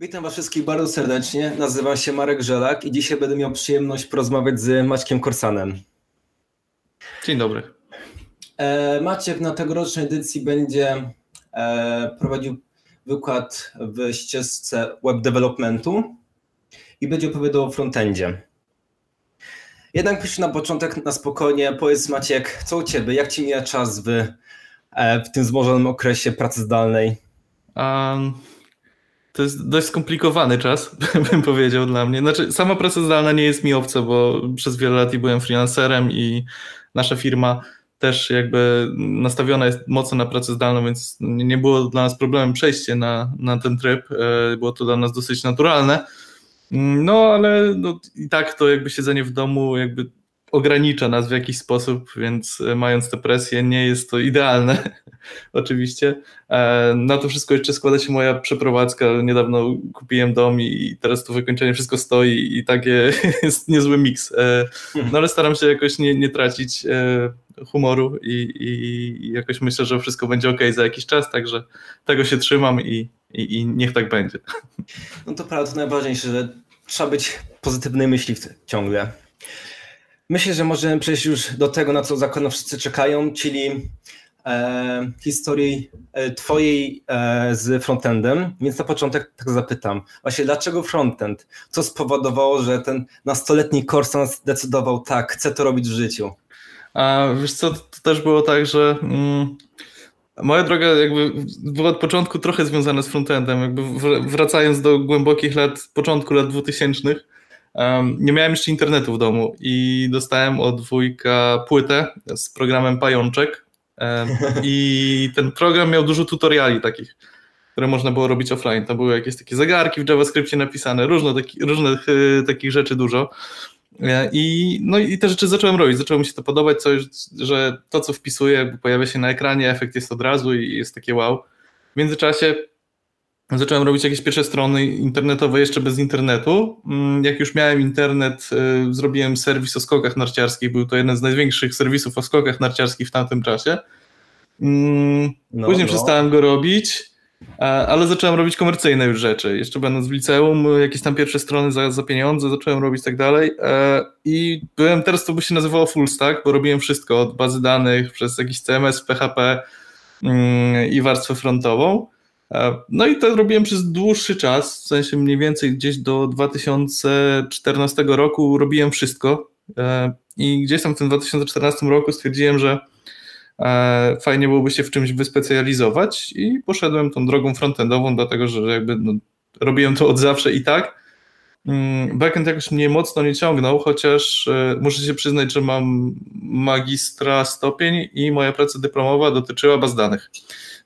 Witam Was wszystkich bardzo serdecznie. Nazywam się Marek Żelak i dzisiaj będę miał przyjemność porozmawiać z Maćkiem Korsanem. Dzień dobry. E, Maciek na tegorocznej edycji będzie e, prowadził wykład w ścieżce web developmentu i będzie opowiadał o frontendzie. Jednak myślę na początek na spokojnie, powiedz Maciek, co u Ciebie, jak Ci mija czas w, e, w tym wzmożonym okresie pracy zdalnej? Um, to jest dość skomplikowany czas, bym powiedział dla mnie. Znaczy, sama praca zdalna nie jest mi obca, bo przez wiele lat byłem freelancerem i nasza firma też jakby nastawiona jest mocno na pracę zdalną, więc nie było dla nas problemem przejście na, na ten tryb. E, było to dla nas dosyć naturalne. No, ale no, i tak to jakby siedzenie w domu jakby ogranicza nas w jakiś sposób, więc e, mając tę presję nie jest to idealne, oczywiście. E, na to wszystko jeszcze składa się moja przeprowadzka. Niedawno kupiłem dom i teraz to wykończenie wszystko stoi i takie jest niezły miks. E, no ale staram się jakoś nie, nie tracić humoru i, i, jakoś myślę, że wszystko będzie ok za jakiś czas, także tego się trzymam i, i, i niech tak będzie. No to prawda, najważniejsze, że trzeba być pozytywnej myśli ciągle. Myślę, że możemy przejść już do tego, na co zakładam wszyscy czekają, czyli e, historii e, twojej e, z frontendem. Więc na początek tak zapytam, właśnie dlaczego frontend? Co spowodowało, że ten nastoletni Korsan zdecydował tak, chcę to robić w życiu? A wiesz co, to też było tak, że mm, moja droga jakby była od początku trochę związana z frontendem, jakby wracając do głębokich lat, początku lat 2000 Um, nie miałem jeszcze internetu w domu i dostałem od wujka płytę z programem Pajączek um, i ten program miał dużo tutoriali takich, które można było robić offline. To były jakieś takie zegarki w JavaScriptie napisane, różne, taki, różnych y, takich rzeczy dużo. E, I, no i te rzeczy zacząłem robić, zaczęło mi się to podobać, coś, że to, co wpisuję, pojawia się na ekranie, efekt jest od razu i jest takie wow. W międzyczasie zacząłem robić jakieś pierwsze strony internetowe jeszcze bez internetu. Mm, jak już miałem internet, y, zrobiłem serwis o skokach narciarskich. Był to jeden z największych serwisów o skokach narciarskich w tamtym czasie. Mm, no, Później no. przestałem go robić, ale zacząłem robić komercyjne już rzeczy. Jeszcze będąc w liceum, jakieś tam pierwsze strony za, za pieniądze zacząłem robić tak dalej. E, I byłem, teraz to by się nazywało full stack, bo robiłem wszystko od bazy danych przez jakiś CMS, PHP mm, i warstwę frontową. E, no i to robiłem przez dłuższy czas, w sensie mniej więcej gdzieś do 2014 roku robiłem wszystko e, i gdzieś tam w tym 2014 roku stwierdziłem, że e, fajnie byłoby się w czymś wyspecjalizować i poszedłem tą drogą frontendową, dlatego że jakby no, robiłem to od zawsze i tak. Mm, backend jakoś mnie mocno nie ciągnął, chociaż muszę się przyznać, że mam magistra stopień i moja praca dyplomowa dotyczyła baz danych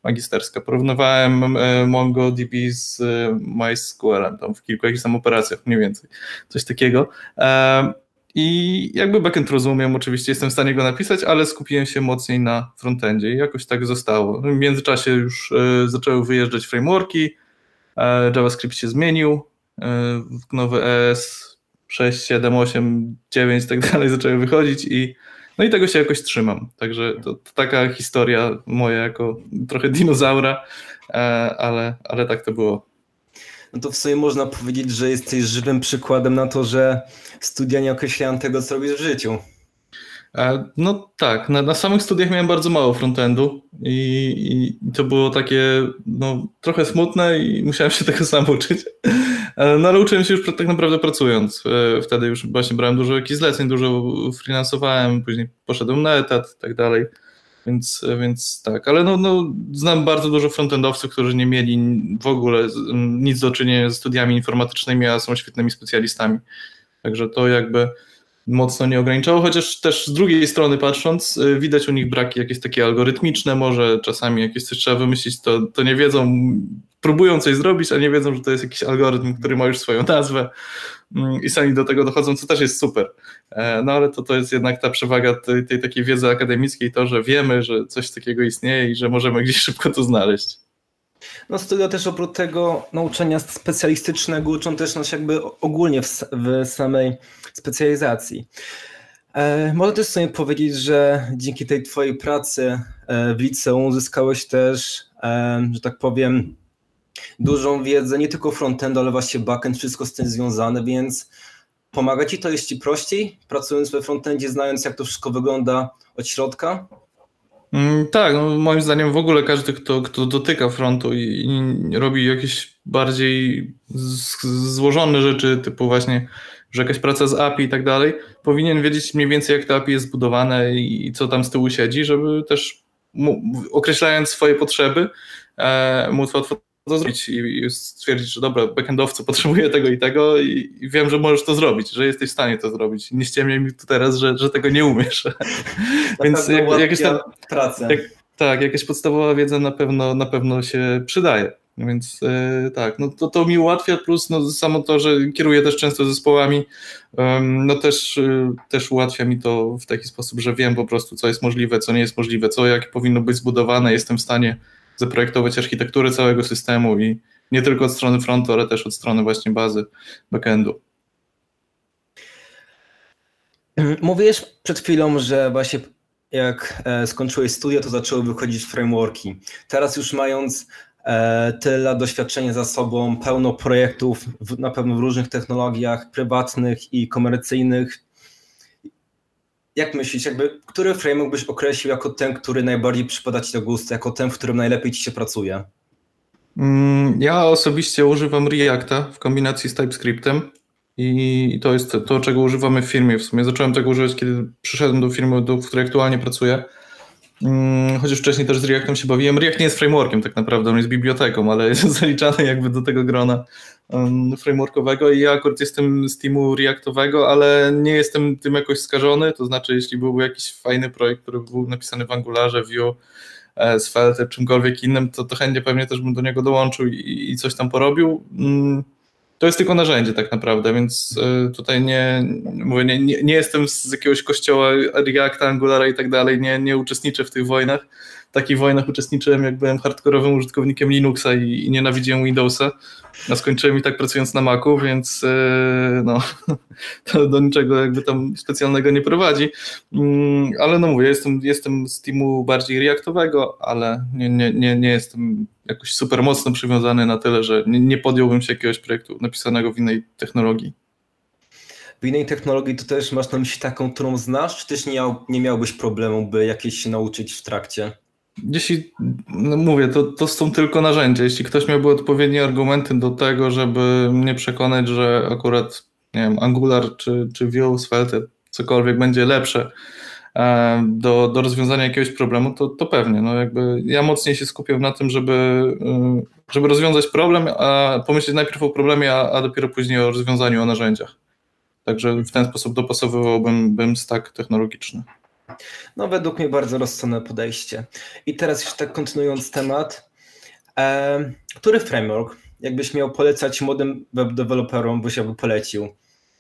magisterska. Porównywałem e, MongoDB z e, MySQLem tam w kilku jakichś tam operacjach, mniej więcej, coś takiego. E, I jakby backend rozumiem, oczywiście jestem w stanie go napisać, ale skupiłem się mocniej na frontendzie i jakoś tak zostało. W międzyczasie już zaczęły wyjeżdżać frameworki, JavaScript się zmienił, nowy ES 6, 7, 8, 9 i tak dalej zaczęły wychodzić i no i tego się jakoś trzymam. Także to, to taka historia moja jako trochę dinozaura, e, ale, ale tak to było. No to w sumie można powiedzieć, że jesteś żywym przykładem na to, że studia nie określają tego, co robisz w życiu. E, no tak, na, na, samych studiach miałem bardzo mało frontendu i, i, to było takie no, trochę smutne i musiałem się tego sam uczyć. E, no ale uczyłem się już tak naprawdę pracując. E, wtedy już właśnie brałem dużo jakichś zleceń, dużo freelansowałem, później poszedłem na etat i tak dalej. Więc, więc tak, ale no, no, znam bardzo dużo frontendowców, którzy nie mieli w ogóle nic do czynienia ze studiami informatycznymi, a są świetnymi specjalistami. Także to jakby mocno nie ograniczało, chociaż też z drugiej strony patrząc, y, widać u nich braki jakieś takie algorytmiczne, może czasami jakieś coś trzeba wymyślić, to, to nie wiedzą, próbują coś zrobić, a nie wiedzą, że to jest jakiś algorytm, który ma już swoją nazwę mm, i sami do tego dochodzą, co też jest super. E, no ale to, to jest jednak ta przewaga tej, tej takiej wiedzy akademickiej, to, że wiemy, że coś takiego istnieje i że możemy gdzieś szybko to znaleźć. No studia też oprócz tego nauczania specjalistycznego uczą też nas jakby ogólnie w, w samej specjalizacji. E, mogę też sobie powiedzieć, że dzięki tej twojej pracy e, w liceum uzyskałeś też, e, że tak powiem, dużą wiedzę, nie tylko frontend, ale właśnie backend, wszystko z tym związane, więc pomaga Ci to, jest Ci prościej, pracując we frontendzie, znając jak to wszystko wygląda od środka? Mm, tak, no moim zdaniem w ogóle każdy, kto, kto dotyka frontu i, i robi jakieś bardziej z, złożone rzeczy, typu właśnie, że jakaś praca z API i tak dalej, powinien wiedzieć mniej więcej, jak to API jest zbudowane i, co tam z tyłu siedzi, żeby też określając swoje potrzeby, e, móc łatwo to zrobić i stwierdzić, że dobra, backendowcu potrzebuję tego i tego i, wiem, że możesz to zrobić, że jesteś w stanie to zrobić. Nie ściemniaj mi tu teraz, że, że tego nie umiesz. Więc jak, jakieś tam, jak, tak, jakaś podstawowa wiedza na pewno, na pewno się przydaje. Więc yy, tak, no to, to mi ułatwia, plus no, samo to, że kieruję też często zespołami, no też, yy, też ułatwia mi to w taki sposób, że wiem po prostu, co jest możliwe, co nie jest możliwe, co jak powinno być zbudowane, jestem w stanie zaprojektować architekturę całego systemu i nie tylko od strony frontu, ale też od strony właśnie bazy backendu. Mówiłeś przed chwilą, że właśnie jak e, skończyłeś studia, to zaczęły wychodzić frameworki. Teraz już mając e, tyle doświadczenia za sobą, pełno projektów na pewno w różnych technologiach prywatnych i komercyjnych, jak myślisz, jakby, który framework byś określił jako ten, który najbardziej przypada Ci do gustu, jako ten, w którym najlepiej Ci się pracuje? Mm, ja osobiście używam Reacta w kombinacji z TypeScriptem i to jest to, czego używamy w firmie. W sumie zacząłem tego używać, kiedy przyszedłem do firmy, do, w której aktualnie pracuję. Mm, chociaż wcześniej też z Reactem się bawiłem. React nie jest frameworkiem tak naprawdę, on jest biblioteką, ale jest zaliczany jakby do tego grona frameworkowego i ja akurat jestem z teamu Reactowego, ale nie jestem tym jakoś skażony, to znaczy jeśli byłby jakiś fajny projekt, który był napisany w Angularze, Vue, e, Svelte, czymkolwiek innym, to, to chętnie pewnie też bym do niego dołączył i, i coś tam porobił. Mm, to jest tylko narzędzie tak naprawdę, więc e, tutaj nie, mówię, nie, nie, nie jestem z jakiegoś kościoła Reacta, Angulara i tak dalej, nie, nie uczestniczę w tych wojnach. W takich wojnach uczestniczyłem, jak byłem hardkorowym użytkownikiem Linuxa i, i nienawidziłem Windowsa. No, skończyłem i tak pracując na Macu, więc e, no, to do niczego jakby tam specjalnego nie prowadzi. Mm, ale no mówię, jestem, jestem z teamu bardziej reaktowego, ale nie, nie, nie, nie jestem jakoś super mocno przywiązany na tyle, że nie, nie podjąłbym się jakiegoś projektu napisanego w innej technologii. W innej technologii to też masz na myśli taką, którą znasz, czy też nie, nie miałbyś problemu, by jakieś się nauczyć w trakcie? Jeśli, no mówię, to, to są tylko narzędzia. Jeśli ktoś miałby odpowiednie argumenty do tego, żeby mnie przekonać, że akurat nie wiem, Angular czy, czy Vue, Svelte, cokolwiek będzie lepsze do, do rozwiązania jakiegoś problemu, to, to pewnie. No jakby ja mocniej się skupiam na tym, żeby, e, żeby rozwiązać problem, a pomyśleć najpierw o problemie, a, a dopiero później o rozwiązaniu, o narzędziach. Także w ten sposób dopasowywałbym bym stack technologiczny. No, według mnie bardzo rozsądne podejście. I teraz już tak kontynuując temat, e, który framework, jakbyś miał polecać młodym web deweloperom, byś jakby polecił?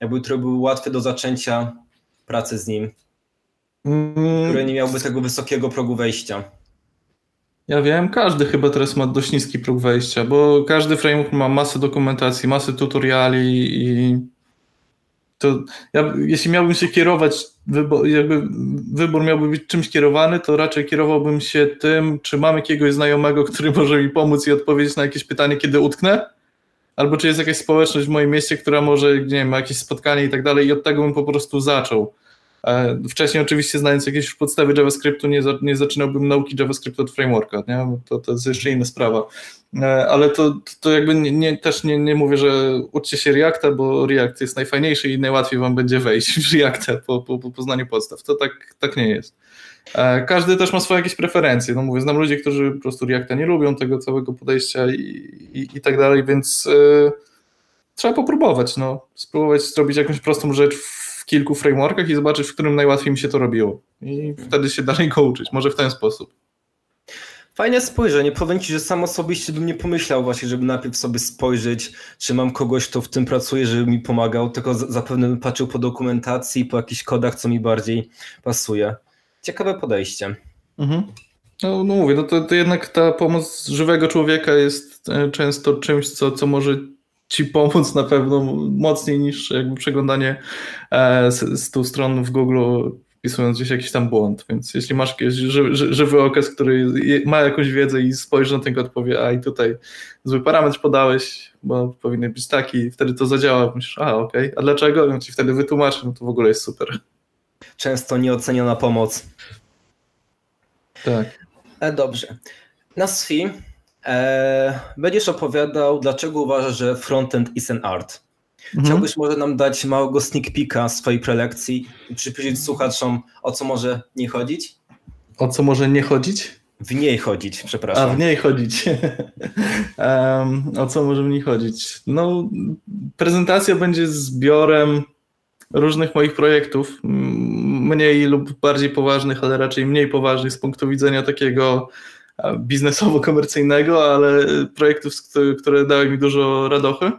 Jakby, który był łatwy do zaczęcia pracy z nim. Który nie miałby tego wysokiego progu wejścia. Ja wiem, każdy chyba teraz ma dość niski próg wejścia, bo każdy framework ma masę dokumentacji, masę tutoriali i to ja, jeśli miałbym się kierować, wybor, jakby wybór miałby być czymś kierowany, to raczej kierowałbym się tym, czy mam jakiegoś znajomego, który może mi pomóc i odpowiedzieć na jakieś pytanie, kiedy utknę, albo czy jest jakaś społeczność w moim mieście, która może, nie wiem, ma jakieś spotkanie i tak dalej i od tego bym po prostu zaczął. E, wcześniej oczywiście znając jakieś podstawy JavaScriptu nie, za, nie zaczynałbym nauki JavaScriptu od frameworka, nie? To, to jest jeszcze inna sprawa. E, ale to, to jakby nie, nie, też nie, nie mówię, że uczcie się Reacta, bo React jest najfajniejszy i najłatwiej wam będzie wejść w Reacta po, po, po poznaniu podstaw. To tak, tak nie jest. E, każdy też ma swoje jakieś preferencje. No mówię, znam ludzi, którzy po prostu Reacta nie lubią, tego całego podejścia i, i, i tak dalej, więc yy, trzeba popróbować, no. Spróbować zrobić jakąś prostą rzecz kilku frameworkach i zobaczyć, w którym najłatwiej mi się to robiło. I wtedy się dalej go uczyć. Może w ten sposób. Fajne spojrzenie. Powiem Ci, że sam osobiście bym nie pomyślał właśnie, żeby najpierw sobie spojrzeć, czy mam kogoś, kto w tym pracuje, żeby mi pomagał, tylko zapewne bym patrzył po dokumentacji, po jakichś kodach, co mi bardziej pasuje. Ciekawe podejście. Mhm. No, no mówię, no to, to jednak ta pomoc żywego człowieka jest e, często czymś, co, co może ci pomóc na pewno mocniej niż jakby przeglądanie e, 100 stron w Google wpisując gdzieś jakiś tam błąd, więc jeśli masz jakiś ży, ży, żywy okres, który ma jakąś wiedzę i spojrzy na tego odpowie, a i tutaj zły parametr podałeś, bo powinien być taki, wtedy to zadziała, myślisz, a okej, okay. a dlaczego? I on ci wtedy wytłumaczy, no to w ogóle jest super. Często nieoceniona pomoc. Tak. E, dobrze. Na SFI e, będziesz opowiadał, dlaczego uważasz, że frontend is an art. Mhm. Chciałbyś może nam dać małego sneak peeka swojej prelekcji i przybliżyć słuchaczom, o co może nie chodzić? O co może nie chodzić? W niej chodzić, przepraszam. A, w niej chodzić. um, o co może w niej chodzić? No, prezentacja będzie zbiorem różnych moich projektów, mniej lub bardziej poważnych, ale raczej mniej poważnych z punktu widzenia takiego biznesowo-komercyjnego, ale projektów, które dały mi dużo radochy.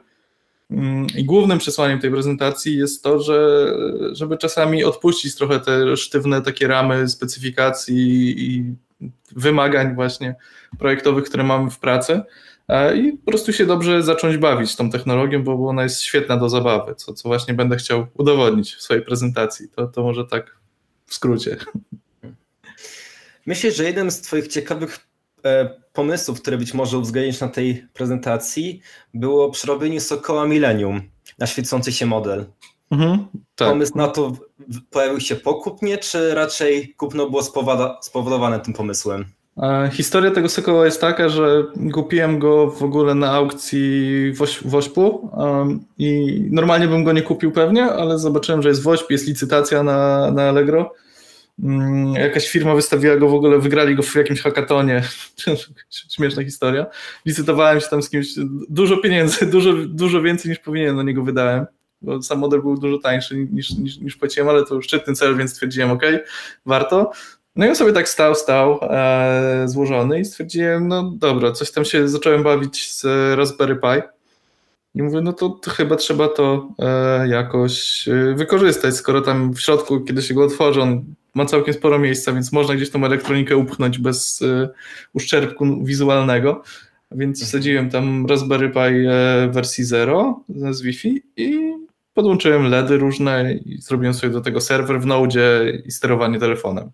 Mm, I głównym przesłaniem tej prezentacji jest to, że żeby czasami odpuścić trochę te sztywne takie ramy specyfikacji i wymagań właśnie projektowych, które mamy w pracy i po prostu się dobrze zacząć bawić tą technologią, bo ona jest świetna do zabawy, co, co właśnie będę chciał udowodnić w swojej prezentacji. To, to może tak w skrócie. Myślę, że jeden z Twoich ciekawych e, pomysłów, które być może uwzględnić na tej prezentacji, było przerobienie Sokoła Millennium na świecący się model. Mhm, tak. Pomysł na to pojawił się po kupnie, czy raczej kupno było spowodowane tym pomysłem? Historia tego Sokoła jest taka, że kupiłem go w ogóle na aukcji w Ośpu i normalnie bym go nie kupił pewnie, ale zobaczyłem, że jest w Ośpie, jest licytacja na, na Allegro. Mm, jakaś firma wystawiła go w ogóle, wygrali go w jakimś hackatonie. Śmieszna historia. Licytowałem się tam z kimś, dużo pieniędzy, dużo, dużo więcej niż powinienem na niego wydałem bo sam model był dużo tańszy niż, niż, niż płaciłem, ale to szczytny cel, więc stwierdziłem, ok, warto. No i on sobie tak stał, stał e, złożony i stwierdziłem, no dobra, coś tam się zacząłem bawić z Raspberry Pi. I mówię, no to, to chyba trzeba to e, jakoś e, wykorzystać, skoro tam w środku, kiedy się go otworzy, on ma całkiem sporo miejsca, więc można gdzieś tą elektronikę upchnąć bez e, uszczerbku wizualnego. Więc mhm. wsadziłem tam Raspberry Pi e, wersji 0 z Wi-Fi i podłączyłem LEDy różne i zrobiłem sobie do tego serwer w Node i sterowanie telefonem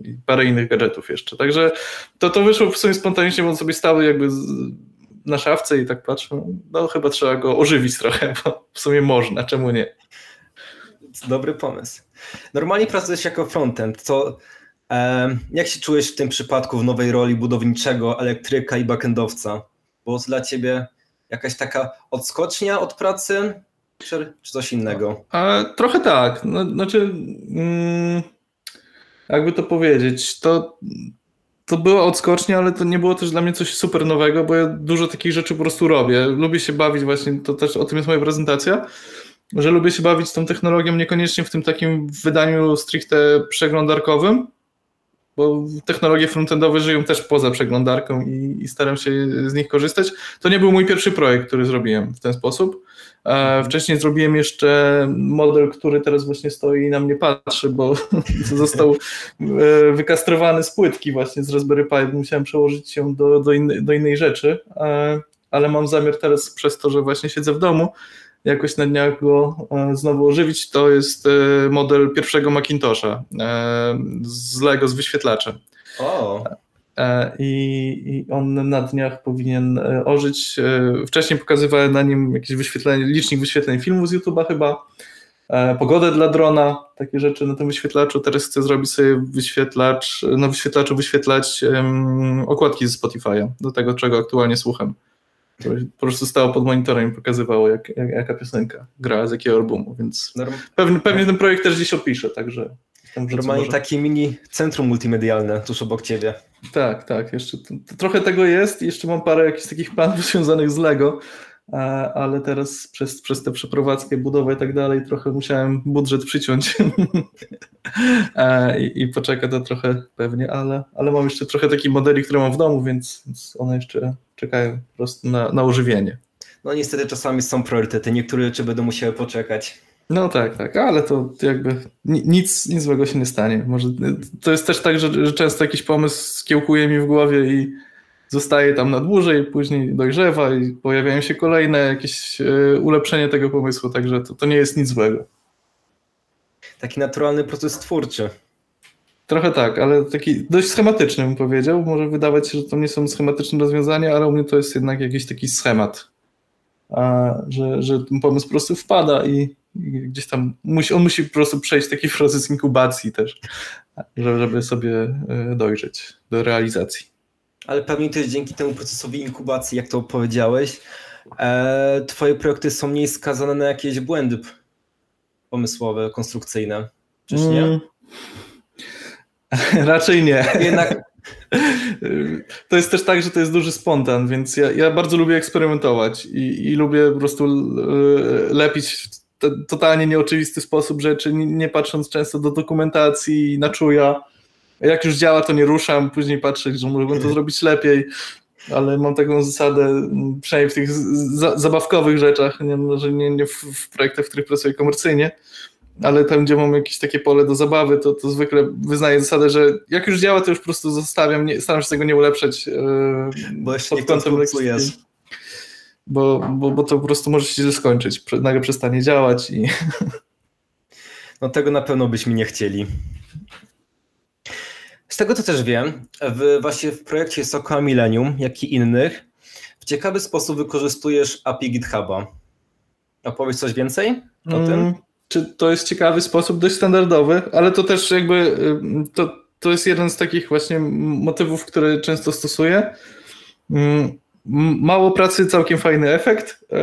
i parę innych gadżetów jeszcze. Także to, to wyszło w sumie spontanicznie, bo on sobie stały jakby na szafce i tak patrzę, no chyba trzeba go ożywić trochę, bo w sumie można, czemu nie? Dobry pomysł. Normalnie pracujesz jako frontend, to e, jak się czujesz w tym przypadku w nowej roli budowniczego, elektryka i backendowca? Było to dla ciebie jakaś taka odskocznia od pracy, czy, czy coś innego? A, trochę tak. No, znaczy, mm, jakby to powiedzieć, to, to była odskocznia, ale to nie było też dla mnie coś super nowego, bo ja dużo takich rzeczy po prostu robię. Lubię się bawić właśnie, to też o tym jest moja prezentacja, że lubię się bawić tą technologią niekoniecznie w tym takim wydaniu stricte przeglądarkowym, bo technologie frontendowe żyją też poza przeglądarką i, i, staram się z nich korzystać. To nie był mój pierwszy projekt, który zrobiłem w ten sposób. Mhm. Wcześniej zrobiłem jeszcze model, który teraz właśnie stoi i na mnie patrzy, bo został e, wykastrowany z płytki właśnie z Raspberry Pi. Musiałem przełożyć się do, do, innej, do innej rzeczy, e, ale mam zamiar teraz przez to, że właśnie siedzę w domu, jakoś na dniach go e, znowu ożywić. To jest model pierwszego Macintosha z Lego z wyświetlaczem. O. E, i, i on na dniach powinien e, ożyć. E, wcześniej pokazywałem na nim jakieś wyświetlenie, licznik wyświetleń filmu z YouTube'a chyba, pogodę dla drona, takie rzeczy na tym wyświetlaczu. Teraz chcę zrobić sobie wyświetlacz, na wyświetlaczu wyświetlać um, okładki ze Spotify'a, do tego, czego aktualnie słucham. Po prostu stało pod monitorem i pokazywało, jak, jak, jaka piosenka gra, z jakiego albumu, więc pewnie, pewnie ten projekt też gdzieś opiszę, także Normalnie może... takie mini centrum multimedialne tuż obok ciebie. Tak, tak. Jeszcze trochę tego jest. Jeszcze mam parę jakichś takich planów związanych z Lego, ale teraz przez, przez tę przeprowadzkę, budowę i tak dalej trochę musiałem budżet przyciąć I, i poczeka to trochę pewnie, ale, ale mam jeszcze trochę takich modeli, które mam w domu, więc, więc one jeszcze czekają po prostu na, na ożywienie. No niestety czasami są priorytety, niektóre rzeczy będą musiały poczekać. No tak, tak, ale to jakby nic, nic złego się nie stanie. Może to jest też tak, że, że często jakiś pomysł skiełkuje mi w głowie i zostaje tam na dłużej, później dojrzewa i pojawiają się kolejne jakieś e, ulepszenie tego pomysłu, także to, to nie jest nic złego. Taki naturalny proces twórczy. Trochę tak, ale taki dość schematyczny bym powiedział. Może wydawać się, że to nie są schematyczne rozwiązania, ale u mnie to jest jednak jakiś taki schemat. A, że, że ten pomysł po prostu wpada i, i gdzieś tam musi, on musi po prostu przejść taki proces inkubacji też, żeby sobie e, dojrzeć do realizacji. Ale pewnie też dzięki temu procesowi inkubacji, jak to powiedziałeś, e, twoje projekty są mniej skazane na jakieś błędy pomysłowe, konstrukcyjne. Czyż nie? Mm. Raczej nie. Jednak to jest też tak, że to jest duży spontan, więc ja, ja bardzo lubię eksperymentować i, i lubię po prostu e, lepić w totalnie nieoczywisty sposób rzeczy, nie, patrząc często do dokumentacji na czuja. Jak już działa, to nie ruszam, później patrzę, że mogłem to zrobić lepiej, ale mam taką zasadę, przynajmniej w tych za, zabawkowych rzeczach, nie, że nie, nie w, w projektach, w których pracuję komercyjnie, ale tam, gdzie mam jakieś takie pole do zabawy, to, to zwykle wyznaję zasadę, że jak już działa, to już po prostu zostawiam, nie, staram się tego nie ulepszać. Yy, bo nie konstruujesz. Bo, bo, bo to po prostu może się źle skończyć. Nagle przestanie działać i... No tego na pewno byśmy nie chcieli. Z tego co też wiem, w, właśnie w projekcie Sokoła Millennium, jak i innych, w ciekawy sposób wykorzystujesz API GitHuba. Opowiedz coś więcej o mm, tym? Czy to jest ciekawy sposób, dość standardowy, ale to też jakby to, to jest jeden z takich właśnie motywów, które często stosuję. Mm, mało pracy, całkiem fajny efekt. E,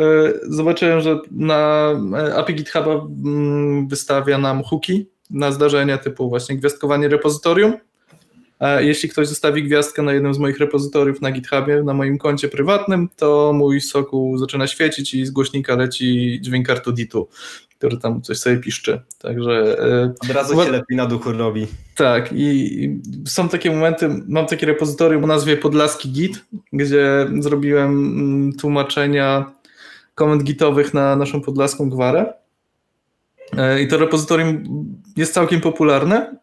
zobaczyłem, że na API GitHuba mm, wystawia nam hooki na zdarzenia typu właśnie gwiazdkowanie repozytorium jeśli ktoś zostawi gwiazdkę na jednym z moich repozytoriów na GitHubie, na moim koncie prywatnym, to mój soku zaczyna świecić i z głośnika leci dźwięk R2D2, który tam coś sobie piszczy. Także. E, Od razu się lepiej na duchu robi. Tak, i są takie momenty, mam takie repozytorium o nazwie Podlaski Git, gdzie zrobiłem mm, tłumaczenia komend gitowych na naszą podlaską gwarę. E, I to repozytorium jest całkiem popularne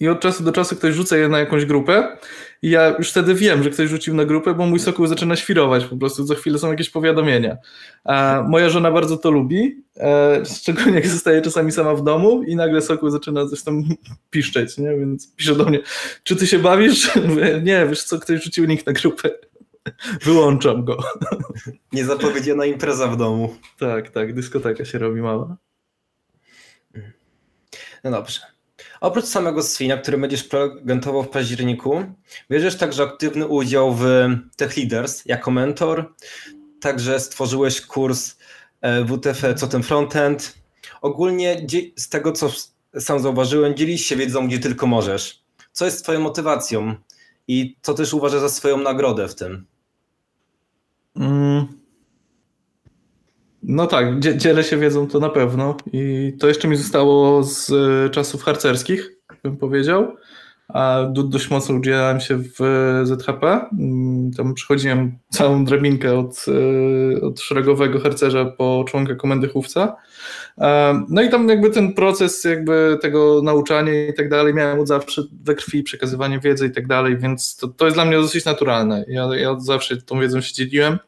i od czasu do czasu ktoś rzuca je na jakąś grupę i ja już wtedy wiem, że ktoś rzucił na grupę, bo mój sokół zaczyna świrować po prostu, co chwilę są jakieś powiadomienia. A moja żona bardzo to lubi, e, szczególnie jak zostaje czasami sama w domu i nagle sokół zaczyna coś tam piszczeć, nie? więc pisze do mnie, czy ty się bawisz? Mówię, nie, wiesz co, ktoś rzucił link na grupę. Wyłączam go. Niezapowiedziana impreza w domu. Tak, tak, dyskoteka się robi mała. No dobrze. Oprócz samego Swina, który będziesz prezentował w październiku, bierzesz także aktywny udział w Tech Leaders jako mentor. Także stworzyłeś kurs e, WTF Co ten frontend. Ogólnie z tego, co sam zauważyłem, dzielisz się wiedzą, gdzie tylko możesz. Co jest twoją motywacją i co też uważasz za swoją nagrodę w tym? Mm. No tak, dzielę się wiedzą to na pewno i to jeszcze mi zostało z e, czasów harcerskich, bym powiedział. A dość mocno udzielałem się w ZHP. Mm, tam przechodziłem całą drabinkę od, e, od szeregowego harcerza po członka komendy chówca. E, no i tam jakby ten proces jakby tego nauczania i tak dalej miałem od zawsze we krwi, przekazywanie wiedzy i tak dalej, więc to, to jest dla mnie dosyć naturalne. Ja, ja zawsze tą wiedzą się dzieliłem.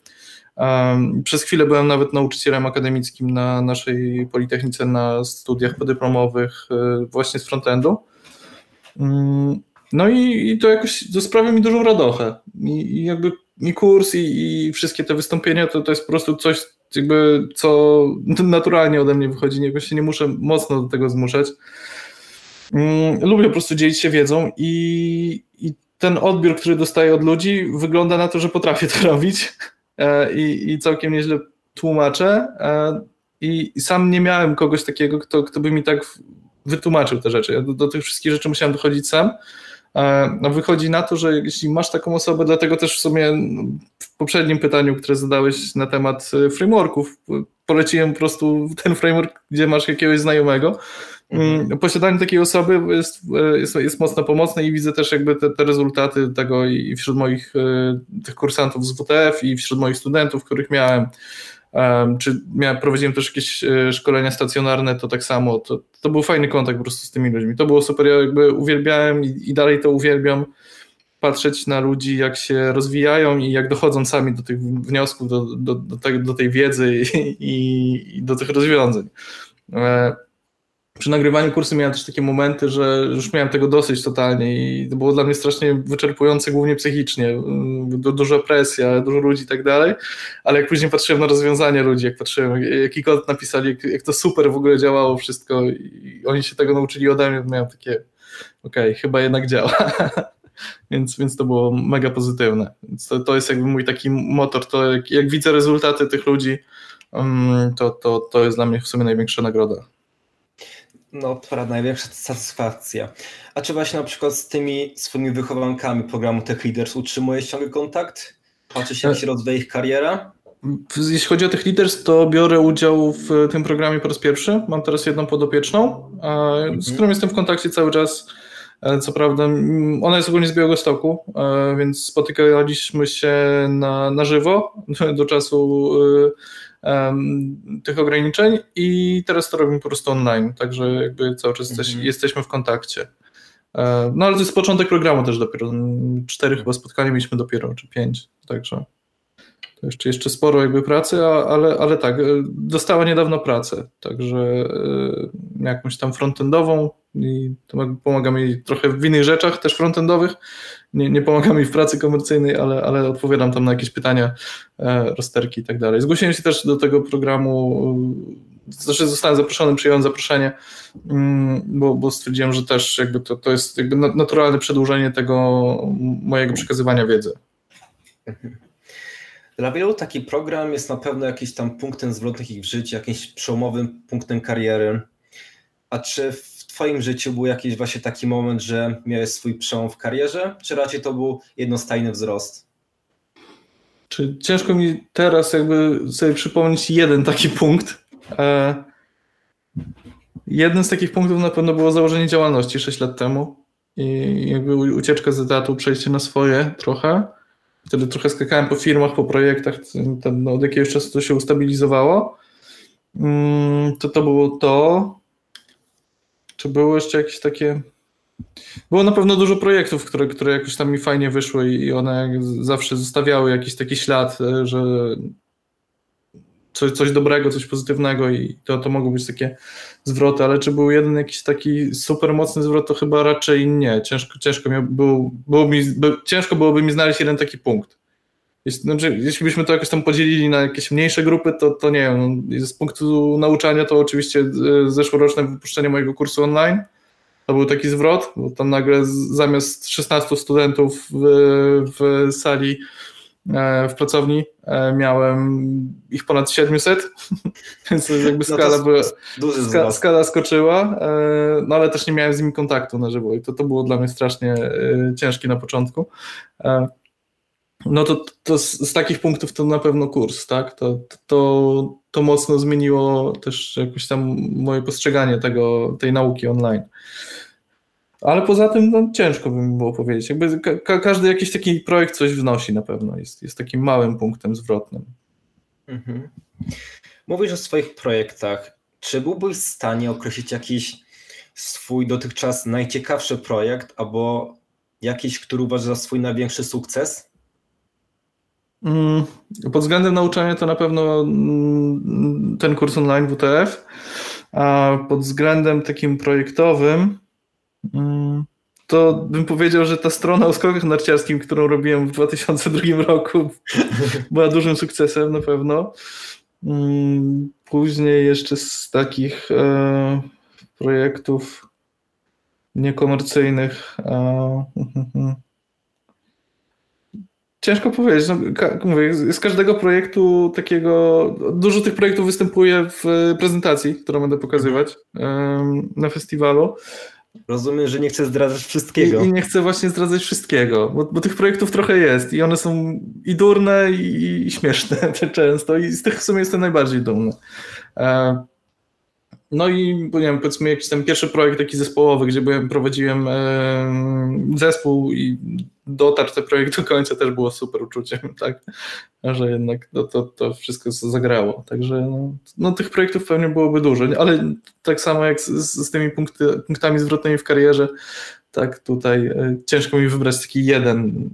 Przez chwilę byłem nawet nauczycielem akademickim na naszej Politechnice na studiach podyplomowych e, właśnie z frontendu. Mm, no i, i to jakoś to sprawia mi dużą radochę. I, i jakby i kurs, i, i, wszystkie te wystąpienia to, to jest po prostu coś, jakby co naturalnie ode mnie wychodzi. Jakoś się nie muszę mocno do tego zmuszać. Mm, lubię po prostu dzielić się wiedzą i, i ten odbiór, który dostaję od ludzi, wygląda na to, że potrafię to robić. E, i, i całkiem nieźle tłumaczę. E, I sam nie miałem kogoś takiego, kto, kto by mi tak wytłumaczył te rzeczy. Ja do, do tych wszystkich rzeczy musiałem dochodzić sam. E, no wychodzi na to, że jeśli masz taką osobę, dlatego też w sumie w poprzednim pytaniu, które zadałeś na temat frameworków, poleciłem po prostu ten framework, gdzie masz jakiegoś znajomego. Posiadanie takiej osoby jest, jest, jest mocno pomocne i widzę też jakby te, te rezultaty tego i wśród moich e, tych kursantów z WTF i wśród moich studentów, których miałem, czy miałem, prowadziłem też jakieś e, szkolenia stacjonarne, to tak samo, to, to był fajny kontakt po prostu z tymi ludźmi. To było super, ja jakby uwielbiałem i, i dalej to uwielbiam, patrzeć na ludzi, jak się rozwijają i jak dochodzą sami do tych wniosków, do, do, do, tej, do tej wiedzy i, i, do tych rozwiązań. Przy nagrywaniu kursu miałem też takie momenty, że już miałem tego dosyć totalnie i to było dla mnie strasznie wyczerpujące, głównie psychicznie. Du duża presja, dużo ludzi i tak dalej, ale jak później patrzyłem na rozwiązania ludzi, jak patrzyłem, jaki kod napisali, jak, jak, to super w ogóle działało wszystko i oni się tego nauczyli ode mnie, miałem takie, okej, okay, chyba jednak działa. więc, więc to było mega pozytywne. To, to jest jakby mój taki motor, to jak, jak widzę rezultaty tych ludzi, um, to, to, to jest dla mnie w sumie największa nagroda. No, to największa satysfakcja. A czy właśnie na przykład z tymi swoimi wychowankami programu Tech Leaders utrzymujesz ciągle kontakt? Patrzy się, jak się rozwija ich kariera? Jeśli chodzi o Tech Leaders, to biorę udział w tym programie po raz pierwszy. Mam teraz jedną podopieczną, z którą jestem w kontakcie cały czas. E, co prawda, ona jest ogólnie z Białegostoku, e, więc spotykaliśmy się na, na żywo do czasu um, tych ograniczeń i teraz to robimy po prostu online, także jakby cały czas mhm. jesteśmy w kontakcie. E, no ale to jest początek programu też dopiero, cztery chyba spotkania mieliśmy dopiero, czy pięć, także jeszcze, jeszcze sporo jakby pracy, ale, ale tak, e, dostała niedawno pracę, także e, jakąś tam frontendową i pomaga mi trochę w innych rzeczach też frontendowych, nie, nie pomaga mi w pracy komercyjnej, ale, ale odpowiadam tam na jakieś pytania, e, rozterki i tak dalej. Zgłosiłem się też do tego programu, znaczy zostałem zaproszony, przyjąłem zaproszenie, mm, bo, bo stwierdziłem, że też jakby to, to jest jakby naturalne przedłużenie tego mojego przekazywania wiedzy. Dla wielu taki program jest na pewno jakiś tam punktem zwrotnym ich w życiu, jakimś przełomowym punktem kariery. A czy w Twoim życiu był jakiś właśnie taki moment, że miałeś swój przełom w karierze, czy raczej to był jednostajny wzrost? Czy ciężko mi teraz jakby sobie przypomnieć jeden taki punkt. E, jeden z takich punktów na pewno było założenie działalności 6 lat temu i jakby ucieczka z etatu, przejście na swoje trochę. Wtedy trochę skakałem po firmach, po projektach, no, od jakiegoś czasu to się ustabilizowało. Mm, to to było to. Czy było jeszcze jakieś takie. Było na pewno dużo projektów, które, które jakoś tam mi fajnie wyszły i one zawsze zostawiały jakiś taki ślad, e, że coś, coś dobrego, coś pozytywnego i to, to mogły być takie zwroty, ale czy był jeden jakiś taki super mocny zwrot, to chyba raczej nie. Ciężko, ciężko, mi, był, było mi, by, ciężko byłoby mi znaleźć jeden taki punkt. Jeśli, znaczy, jeśli byśmy to jakoś tam podzielili na jakieś mniejsze grupy, to, to nie wiem, no, z punktu nauczania to oczywiście e, zeszłoroczne wypuszczenie mojego kursu online, to był taki zwrot, bo tam nagle zamiast 16 studentów w, w sali w pracowni e, miałem ich ponad 700, więc jakby no skala, no była, ska, skala skoczyła, e, no ale też nie miałem z nimi kontaktu na żywo i to, to było dla mnie strasznie ciężkie na początku. No to, to z, z takich punktów to na pewno kurs, tak? To, to, to mocno zmieniło też jakoś tam moje postrzeganie tego, tej nauki online. Ale poza tym no, ciężko by mi było powiedzieć. Jakby ka każdy jakiś taki projekt coś wnosi na pewno, jest, jest takim małym punktem zwrotnym. Mhm. Mówisz o swoich projektach. Czy byłbyś w stanie określić jakiś swój dotychczas najciekawszy projekt, albo jakiś, który uważasz za swój największy sukces? Mm, pod względem nauczania to na pewno mm, ten kurs online WTF, a pod względem takim projektowym to bym powiedział, że ta strona o skokach narciarskim, którą robiłem w 2002 roku, była dużym sukcesem na pewno. Mm, później jeszcze z takich e, projektów niekomercyjnych. E, ciężko powiedzieć. No, mówię, z każdego projektu takiego, dużo tych projektów występuje w prezentacji, którą będę pokazywać na festiwalu. Rozumiem, że nie chcę zdradzać wszystkiego. I, i nie chcę właśnie zdradzać wszystkiego, bo, bo, tych projektów trochę jest i one są i durne, i, i śmieszne często i z tych w sumie jestem najbardziej dumny. E, no i nie wiem, powiedzmy jakiś ten pierwszy projekt taki zespołowy, gdzie byłem, prowadziłem e, zespół i dotarł ten projekt do końca też było super uczuciem, tak, że jednak to, to, to wszystko zagrało, także no, no, tych projektów pewnie byłoby dużo, ale tak samo jak z, z tymi punkty, punktami zwrotnymi w karierze, tak tutaj e, ciężko mi wybrać taki jeden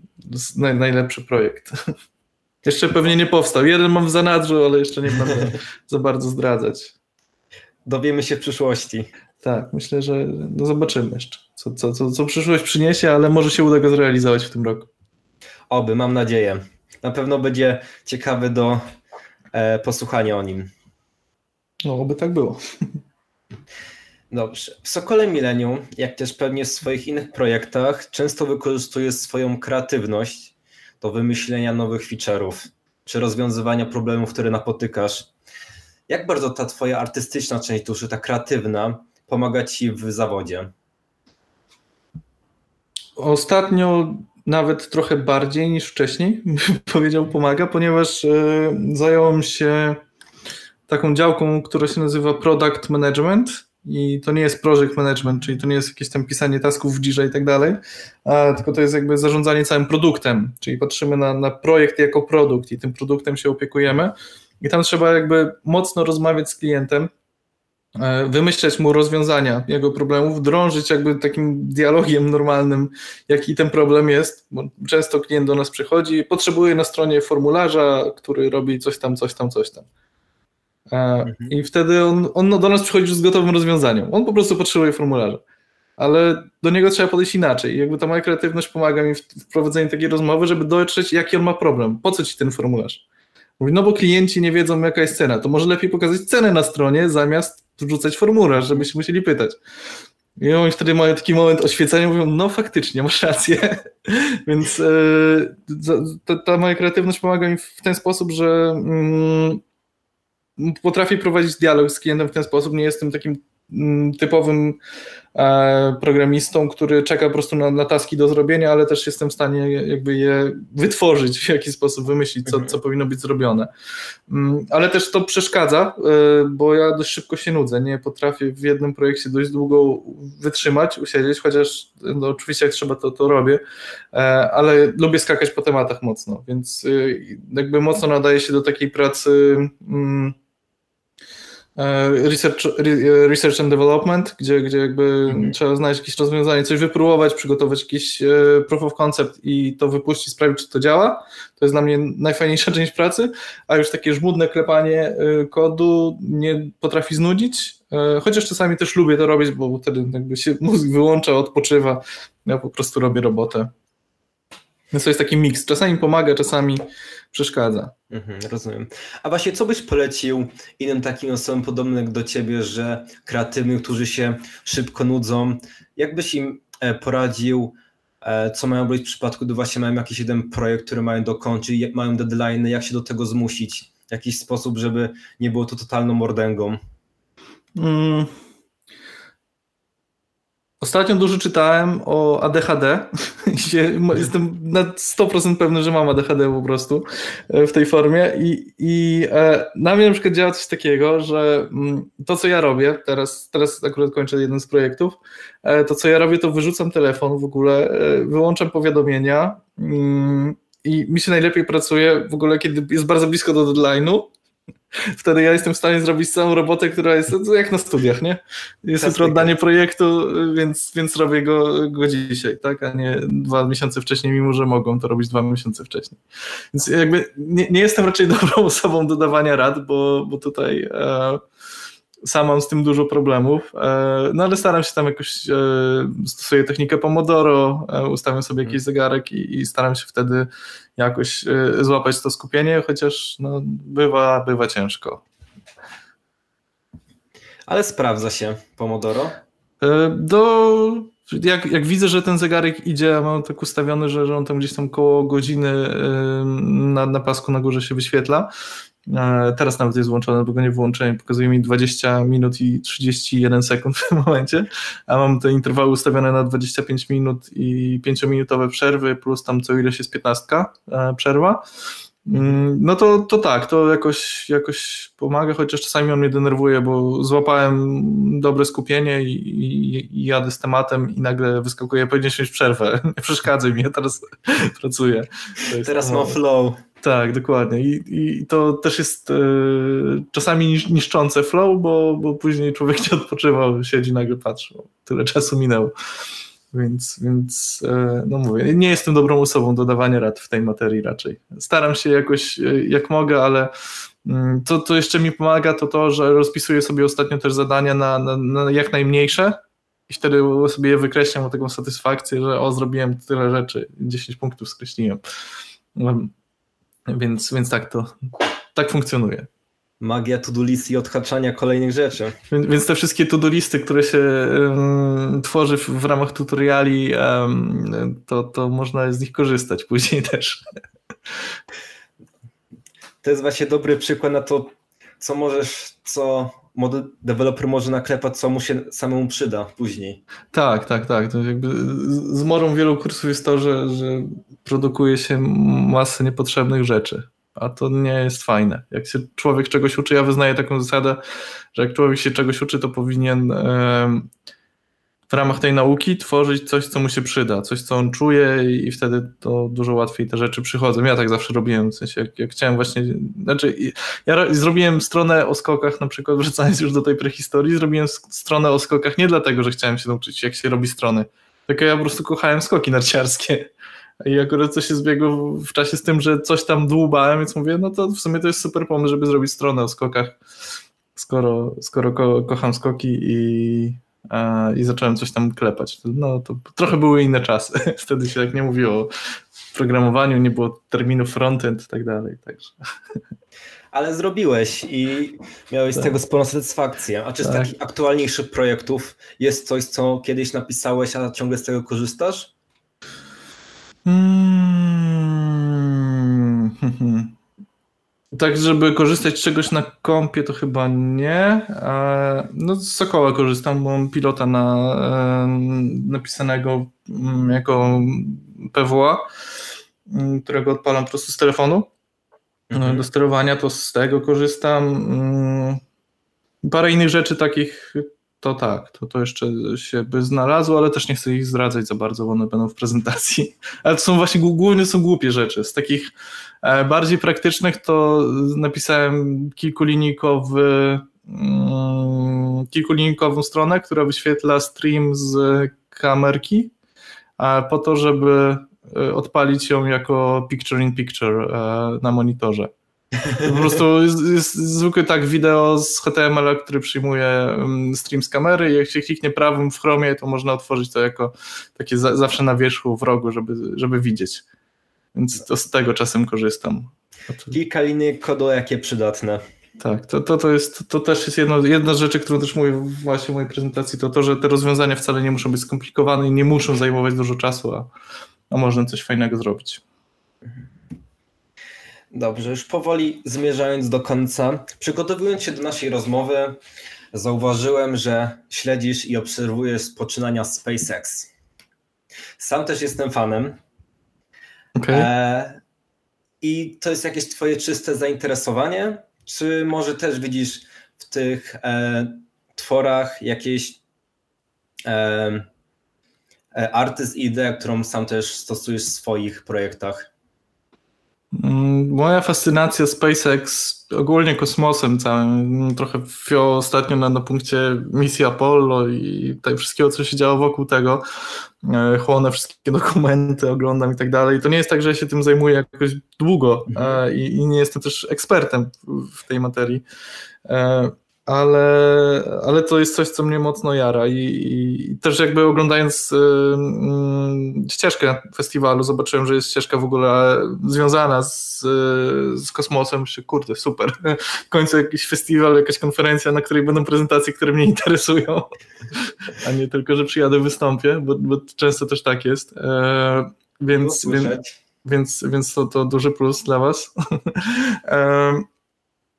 naj, najlepszy projekt. Jeszcze pewnie nie powstał. Jeden mam w zanadrzu, ale jeszcze nie będę za bardzo zdradzać dowiemy się w przyszłości. Tak, myślę, że no zobaczymy jeszcze, co, co, co, co przyszłość przyniesie, ale może się uda go zrealizować w tym roku. Oby, mam nadzieję. Na pewno będzie ciekawy do e, posłuchania o nim. No, oby tak było. Dobrze. W Sokole Millennium, jak też pewnie w swoich innych projektach, często wykorzystuje swoją kreatywność do wymyślenia nowych feature'ów czy rozwiązywania problemów, które napotykasz. Jak bardzo ta twoja artystyczna część duszy, ta kreatywna, pomaga ci w zawodzie? Ostatnio nawet trochę bardziej niż wcześniej, powiedział, pomaga, ponieważ y, zająłem się taką działką, która się nazywa Product Management i to nie jest project management, czyli to nie jest jakieś tam pisanie tasków w Jirze i tak dalej, tylko to jest jakby zarządzanie całym produktem, czyli patrzymy na, na projekt jako produkt i tym produktem się opiekujemy i tam trzeba jakby mocno rozmawiać z klientem, e, wymyśleć mu rozwiązania jego problemów, drążyć jakby takim dialogiem normalnym, jaki ten problem jest, bo często klient do nas przychodzi i potrzebuje na stronie formularza, który robi coś tam, coś tam, coś tam. Mhm. I wtedy on, on do nas przychodzi z gotowym rozwiązaniem. On po prostu potrzebuje formularza. Ale do niego trzeba podejść inaczej. I jakby ta moja kreatywność pomaga mi w, w prowadzeniu takiej rozmowy, żeby dotrzeć, jaki on ma problem. Po co ci ten formularz? Mówi, no bo klienci nie wiedzą, jaka jest cena. To może lepiej pokazać cenę na stronie, zamiast wrzucać formularz, żeby się musieli pytać. I oni wtedy mają taki moment oświecenia, mówią, no faktycznie, masz rację. Więc yy, ta, ta, moja kreatywność pomaga mi w ten sposób, że yy, potrafię prowadzić dialog z klientem w ten sposób, nie jestem takim mm, typowym e, programistą, który czeka po prostu na, na taski do zrobienia, ale też jestem w stanie jakby je wytworzyć w jakiś sposób, wymyślić, co, co powinno być zrobione. Mm, ale też to przeszkadza, e, bo ja dość szybko się nudzę, nie potrafię w jednym projekcie dość długo wytrzymać, usiedzieć, chociaż no, oczywiście jak trzeba to, to robię, e, ale lubię skakać po tematach mocno, więc jakby mocno nadaje się do takiej pracy mm, E, research, research and development, gdzie, gdzie jakby mhm. trzeba znaleźć jakieś rozwiązanie, coś wypróbować, przygotować jakiś e, proof of concept i to wypuścić, sprawdzić, czy to działa. To jest dla mnie najfajniejsza część pracy, a już takie żmudne klepanie e, kodu nie potrafi znudzić, chociaż czasami też lubię to robić, bo wtedy jakby się mózg wyłącza, odpoczywa, ja po prostu robię robotę. Więc to jest taki miks. Czasami pomaga, czasami przeszkadza. Mhm, rozumiem. A właśnie co byś polecił innym takim osobom podobnym do ciebie, że kreatywnym, którzy się szybko nudzą? Jak byś im e, poradził, e, co mają robić w przypadku, gdy właśnie mają jakiś jeden projekt, który mają dokończyć, mają deadline, jak się do tego zmusić? W jakiś sposób, żeby nie było to totalną mordęgą? Mm. Ostatnio dużo czytałem o ADHD jestem na 100% pewny, że mam ADHD po prostu e, w tej formie. I, i e, na mnie na przykład działa coś takiego, że mm, to co ja robię, teraz, teraz akurat kończę jeden z projektów, e, to co ja robię to wyrzucam telefon w ogóle, wyłączam powiadomienia mm, i mi się najlepiej pracuje w ogóle, kiedy jest bardzo blisko do deadline'u Wtedy ja jestem w stanie zrobić całą robotę, która jest jak na studiach, nie? Jest jutro oddanie projektu, więc, więc robię go, go dzisiaj, tak? A nie dwa miesiące wcześniej, mimo że mogą to robić dwa miesiące wcześniej. Więc jakby nie, nie jestem raczej dobrą osobą do dawania rad, bo, bo tutaj e, sam mam z tym dużo problemów, e, no ale staram się tam jakoś, e, stosuję technikę Pomodoro, e, ustawiam sobie jakiś zegarek i, i staram się wtedy jakoś złapać to skupienie, chociaż no, bywa, bywa ciężko. Ale sprawdza się Pomodoro? Do, jak, jak widzę, że ten zegarek idzie, mam tak ustawiony, że, że on tam gdzieś tam koło godziny na, na pasku na górze się wyświetla, teraz nawet jest włączone, bo go nie wyłączyłem. Pokazuje mi 20 minut i 31 sekund w tym momencie, a mam te interwały ustawione na 25 minut i 5-minutowe przerwy, plus tam co ileś jest 15 e, przerwa. Mm, no to, to tak, to jakoś, jakoś pomaga, chociaż czasami on mnie denerwuje, bo złapałem dobre skupienie i, i, i jadę z tematem i nagle wyskakuje, powinieneś mieć przerwę, nie przeszkadzaj mi, ja teraz pracuję. Teraz mam flow. Tak, dokładnie. I, i to też jest e, czasami niszczące flow, bo, bo później człowiek nie odpoczywał, siedzi, nagle patrzy, tyle czasu minęło. Więc, więc e, no mówię, nie jestem dobrą osobą do dawania rad w tej materii raczej. Staram się jakoś, e, jak mogę, ale Mm, co, co jeszcze mi pomaga, to to, że rozpisuję sobie ostatnio też zadania na, na, na jak najmniejsze i wtedy sobie je wykreślam o taką satysfakcję, że o, zrobiłem tyle rzeczy, 10 punktów skreśliłem. Więc, więc tak to, tak funkcjonuje. Magia list i odhaczania kolejnych rzeczy. Więc, te wszystkie to-do listy, które się um, tworzy w, w, ramach tutoriali, um, to, to można z nich korzystać później też. To jest właśnie dobry przykład na to, co możesz, co deweloper może naklepać, co mu się samemu przyda później. Tak, tak, tak. To jakby z morą wielu kursów jest to, że, że produkuje się masę niepotrzebnych rzeczy a to nie jest fajne. Jak się człowiek czegoś uczy, ja wyznaję taką zasadę, że jak człowiek się czegoś uczy, to powinien w ramach tej nauki tworzyć coś, co mu się przyda, coś, co on czuje i wtedy to dużo łatwiej te rzeczy przychodzą. Ja tak zawsze robiłem, w sensie jak, jak chciałem właśnie, znaczy ja zrobiłem stronę o skokach, na przykład wracając już do tej prehistorii, zrobiłem stronę o skokach nie dlatego, że chciałem się nauczyć, jak się robi strony, tylko ja po prostu kochałem skoki narciarskie i akurat coś się zbiegło w czasie z tym, że coś tam dłubałem, więc mówię, no to w sumie to jest super pomysł, żeby zrobić stronę o skokach, skoro, skoro ko kocham skoki i, i zacząłem coś tam klepać. No to trochę były inne czasy. Wtedy się tak nie mówiło o programowaniu, nie było terminu frontend i tak dalej. Także. Ale zrobiłeś i miałeś tak. z tego sporą satysfakcję. A czy z tak. takich aktualniejszych projektów jest coś, co kiedyś napisałeś, a ciągle z tego korzystasz? Hmm. Tak, żeby korzystać z czegoś na kompie, to chyba nie. No z Sokoła korzystam, bo mam pilota na, napisanego mm, jako PWA, mm, którego odpalam po prostu z telefonu mhm. do sterowania, to z tego korzystam. Mm, parę innych rzeczy takich to tak, to, to jeszcze się by znalazło, ale też nie chcę ich zdradzać za bardzo, bo one będą w prezentacji. Ale to są właśnie głównie są głupie rzeczy. Z takich e, bardziej praktycznych to napisałem kilkulinijkowy, mm, kilkulinijkową stronę, która wyświetla stream z kamerki, po to, żeby e, odpalić ją jako picture in picture e, na monitorze. Po prostu jest, jest zwykły tak wideo z HTML, który przyjmuje mm, stream z kamery i jak się kliknie prawym w Chromie, to można otworzyć to jako takie za, zawsze na wierzchu w rogu, żeby, żeby widzieć. Więc to z tego czasem korzystam. Kilka linii kodu, jakie przydatne. Tak, to, to, to, jest, to też jest jedno, jedna z rzeczy, którą też mówię właśnie w mojej prezentacji, to to, że te rozwiązania wcale nie muszą być skomplikowane i nie muszą zajmować dużo czasu, a, a można coś fajnego zrobić. Dobrze, już powoli zmierzając do końca, przygotowując się do naszej rozmowy, zauważyłem, że śledzisz i obserwujesz poczynania SpaceX. Sam też jestem fanem. Okay. E, I to jest jakieś Twoje czyste zainteresowanie? Czy może też widzisz w tych e, tworach jakieś e, e artyst ideę, którą sam też stosujesz w swoich projektach? Mm, moja fascynacja SpaceX, ogólnie kosmosem całym, trochę wziął ostatnio na, na punkcie misji Apollo i tej wszystkiego, co się działo wokół tego. E, chłonę wszystkie dokumenty, oglądam i tak dalej. To nie jest tak, że ja się tym zajmuję jakoś długo mhm. E, i, i, nie jestem też ekspertem w, w tej materii. Ale, ale to jest coś, co mnie mocno jara i, i też jakby oglądając y, y, ścieżkę festiwalu zobaczyłem, że jest ścieżka w ogóle związana z, z kosmosem, myślę, kurde, super, w końcu jakiś festiwal, jakaś konferencja, na której będą prezentacje, które mnie interesują, a nie tylko, że przyjadę, wystąpię, bo, bo często też tak jest, e, więc, więc, więc, więc to, to duży plus dla was. e,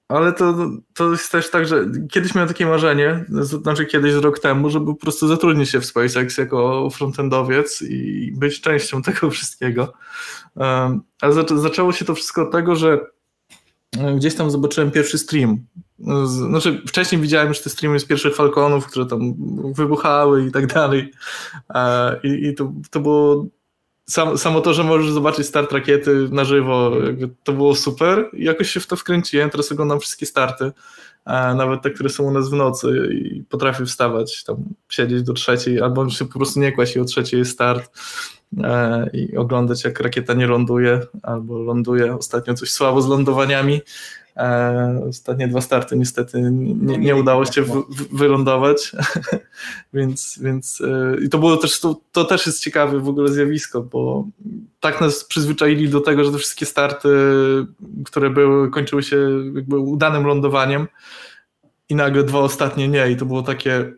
ale to, to jest też tak, że kiedyś miałem takie marzenie, znaczy kiedyś rok temu, żeby po prostu zatrudnić się w SpaceX jako frontendowiec i być częścią tego wszystkiego. Ale zaczęło się to wszystko od tego, że gdzieś tam zobaczyłem pierwszy stream. Znaczy, wcześniej widziałem już te streamy z pierwszych Falconów, które tam wybuchały i tak dalej. I, i to, to było sam, samo to, że możesz zobaczyć start rakiety na żywo, to było super. I jakoś się w to wkręciłem. Teraz oglądam wszystkie starty, nawet te, które są u nas w nocy i potrafię wstawać, tam siedzieć do trzeciej, albo się po prostu nie kłaść i o trzeciej jest start i oglądać, jak rakieta nie ląduje, albo ląduje. Ostatnio coś słabo z lądowaniami, E, ostatnie dwa starty niestety nie, nie udało się wy, wylądować, więc, więc e, i to było też, to, to, też jest ciekawe w ogóle zjawisko, bo tak nas przyzwyczaili do tego, że te wszystkie starty, które były, kończyły się jakby udanym lądowaniem i nagle dwa ostatnie nie. I to było takie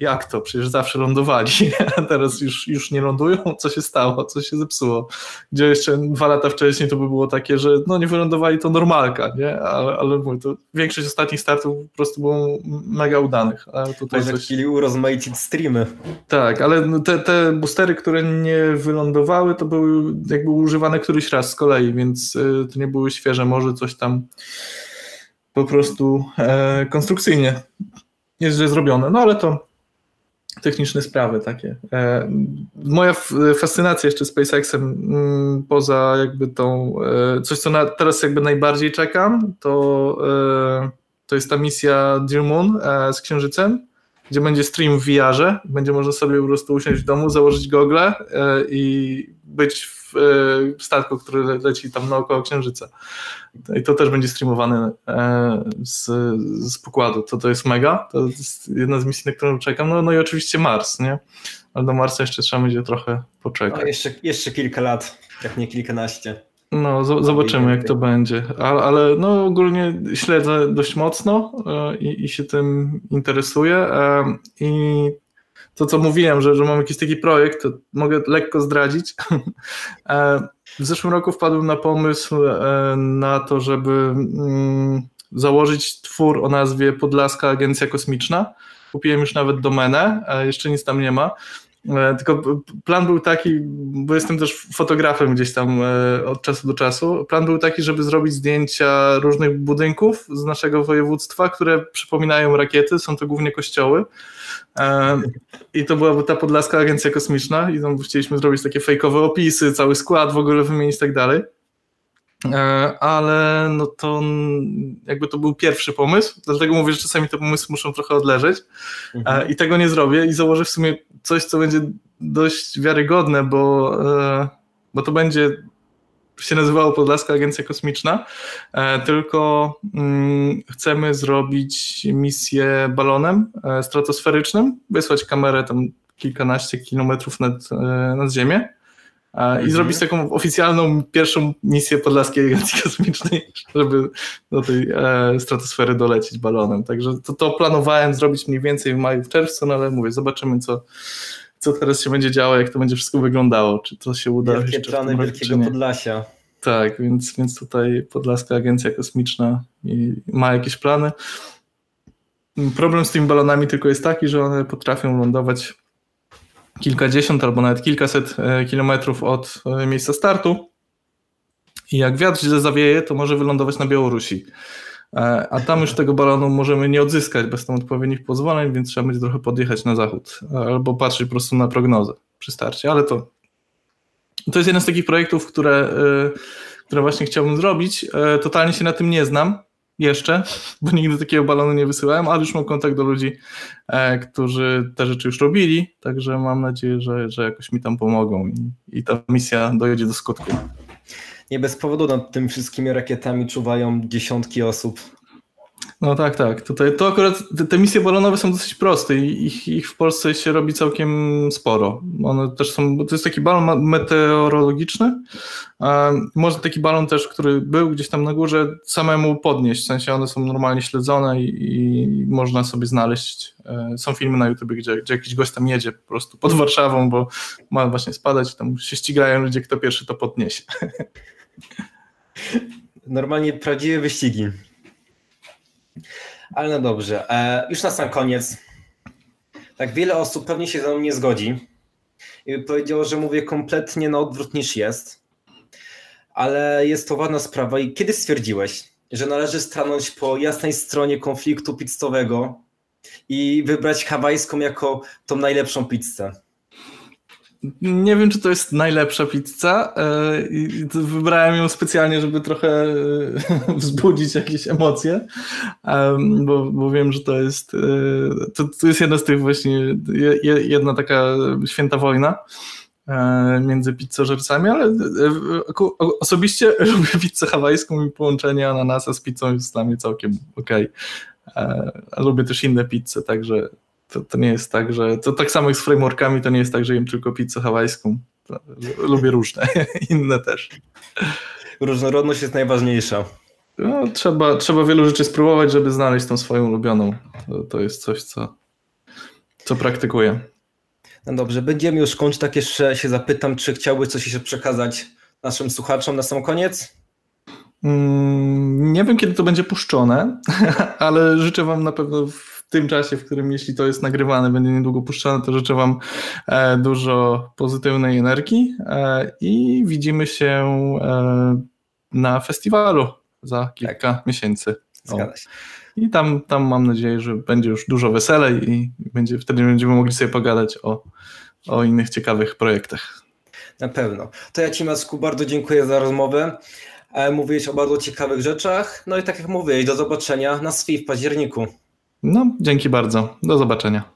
jak to? Przecież zawsze lądowali, a teraz już, już nie lądują? Co się stało? Co się zepsuło? Gdzie jeszcze dwa lata wcześniej to by było takie, że no nie wylądowali to normalka, nie? Ale, ale mówię, to większość ostatnich startów po prostu było mega udanych. A tutaj coś... chcieli urozmaicić streamy. Tak, ale te, te boostery, które nie wylądowały, to były jakby używane któryś raz z kolei, więc y, to nie były świeże, może coś tam po prostu e, konstrukcyjnie jest źle zrobione, no ale to techniczne sprawy takie. E, moja fascynacja jeszcze SpaceXem, mm, poza jakby tą, e, coś co na, teraz jakby najbardziej czekam, to, e, to jest ta misja Dear Moon z Księżycem, gdzie będzie stream w VR-ze, będzie można sobie po prostu usiąść w domu, założyć gogle i być w statku, który leci tam naokoło Księżyca. I to też będzie streamowane e, z, z pokładu. To, to jest mega. To jest jedna z misji, na którą czekam. No, no i oczywiście Mars, nie? Ale do Marsa jeszcze trzeba będzie trochę poczekać. No, jeszcze, jeszcze kilka lat, jak nie kilkanaście. No, zobaczymy jak to będzie. Ale, ale, no ogólnie śledzę dość mocno e, i, i się tym interesuję. E, I to, co mówiłem, że, że mam jakiś taki projekt, to mogę lekko zdradzić. E, w zeszłym roku wpadłem na pomysł e, na to, żeby mm, założyć twór o nazwie Podlaska Agencja Kosmiczna. Kupiłem już nawet domenę, jeszcze nic tam nie ma. E, tylko plan był taki, bo jestem też fotografem gdzieś tam od czasu do czasu. Plan był taki, żeby zrobić zdjęcia różnych budynków z naszego województwa, które przypominają rakiety, są to głównie kościoły. I to była ta Podlaska Agencja Kosmiczna i tam chcieliśmy zrobić takie fejkowe opisy, cały skład w ogóle wymienić i tak dalej. E, ale no to jakby to był pierwszy pomysł, dlatego mówię, że czasami te pomysły muszą trochę odleżeć e, mhm. i tego nie zrobię i założę w sumie coś, co będzie dość wiarygodne, bo, e, bo to będzie się nazywało Podlaska Agencja Kosmiczna, e, tylko mm, chcemy zrobić misję balonem e, stratosferycznym, wysłać kamerę tam kilkanaście kilometrów nad, e, nad Ziemię i mhm. zrobić taką oficjalną pierwszą misję Podlaskiej Agencji Kosmicznej, żeby do tej stratosfery dolecieć balonem. Także to, to planowałem zrobić mniej więcej w maju, w czerwcu, no ale mówię, zobaczymy co, co teraz się będzie działo, jak to będzie wszystko wyglądało, czy to się uda. Wielkie plany Wielkiego Podlasia. Tak, więc, więc tutaj Podlaska Agencja Kosmiczna ma jakieś plany. Problem z tymi balonami tylko jest taki, że one potrafią lądować kilkadziesiąt albo nawet kilkaset e, kilometrów od e, miejsca startu. I jak wiatr źle zawieje, to może wylądować na Białorusi. E, a tam już tego balonu możemy nie odzyskać bez tam odpowiednich pozwoleń, więc trzeba będzie trochę podjechać na zachód albo patrzeć po prostu na prognozę przy starcie, ale to, to jest jeden z takich projektów, które, e, które właśnie chciałbym zrobić. E, totalnie się na tym nie znam jeszcze, bo nigdy takiego balonu nie wysyłałem, ale już mam kontakt do ludzi, którzy te rzeczy już robili, także mam nadzieję, że, że jakoś mi tam pomogą i, i ta misja dojedzie do skutku nie bez powodu nad tym wszystkimi rakietami czuwają dziesiątki osób. No tak, tak. Tutaj to akurat te, te misje balonowe są dosyć proste i ich, ich, w Polsce się robi całkiem sporo. One też są, to jest taki balon meteorologiczny. Może taki balon też, który był gdzieś tam na górze, samemu podnieść. W sensie one są normalnie śledzone i, i można sobie znaleźć. E, są filmy na YouTube, gdzie, gdzie jakiś gość tam jedzie po prostu pod Warszawą, bo ma właśnie spadać, tam się ścigają ludzie, kto pierwszy to podniesie. Normalnie prawdziwe wyścigi. Ale no dobrze. E, już na sam koniec. Tak wiele osób pewnie się ze mną nie zgodzi i powiedziało, że mówię kompletnie na odwrót niż jest. Ale jest to ważna sprawa. I kiedy stwierdziłeś, że należy stanąć po jasnej stronie konfliktu pizzowego i wybrać hawajską jako tą najlepszą pizzę? Nie wiem, czy to jest najlepsza pizza. E, wybrałem ją specjalnie, żeby trochę e, wzbudzić jakieś emocje, bo, bo wiem, że to jest, e, to, to jest jedna z tych właśnie, jedna taka święta wojna. między pizzożercami, ale osobiście lubię pizzę hawajską i połączenie ananasa z pizzą jest dla mnie całkiem okej. Okay. Lubię też inne pizze, także to, to nie jest tak, że to tak samo jak z frameworkami, to nie jest tak, że jem tylko pizzę hawajską. Lubię różne, inne też. Różnorodność jest najważniejsza. No, trzeba, trzeba wielu rzeczy spróbować, żeby znaleźć tą swoją ulubioną. To, to jest coś, co, co praktykuję. No dobrze, będziemy już kończyć. Tak jeszcze się zapytam, czy chciałbyś coś jeszcze przekazać naszym słuchaczom na sam koniec? Mm, nie wiem, kiedy to będzie puszczone, ale życzę Wam na pewno w tym czasie, w którym jeśli to jest nagrywane, będzie niedługo puszczone, to życzę Wam e, dużo pozytywnej energii e, i widzimy się e, na festiwalu za kilka tak. miesięcy. Zgadza się. I tam, tam mam nadzieję, że będzie już dużo weselej i będzie, wtedy będziemy mogli sobie pogadać o, o innych ciekawych projektach. Na pewno. To ja Ci, bardzo dziękuję za rozmowę. Mówiłeś o bardzo ciekawych rzeczach. No i tak jak mówiłeś, do zobaczenia na SWI w październiku. No, dzięki bardzo. Do zobaczenia.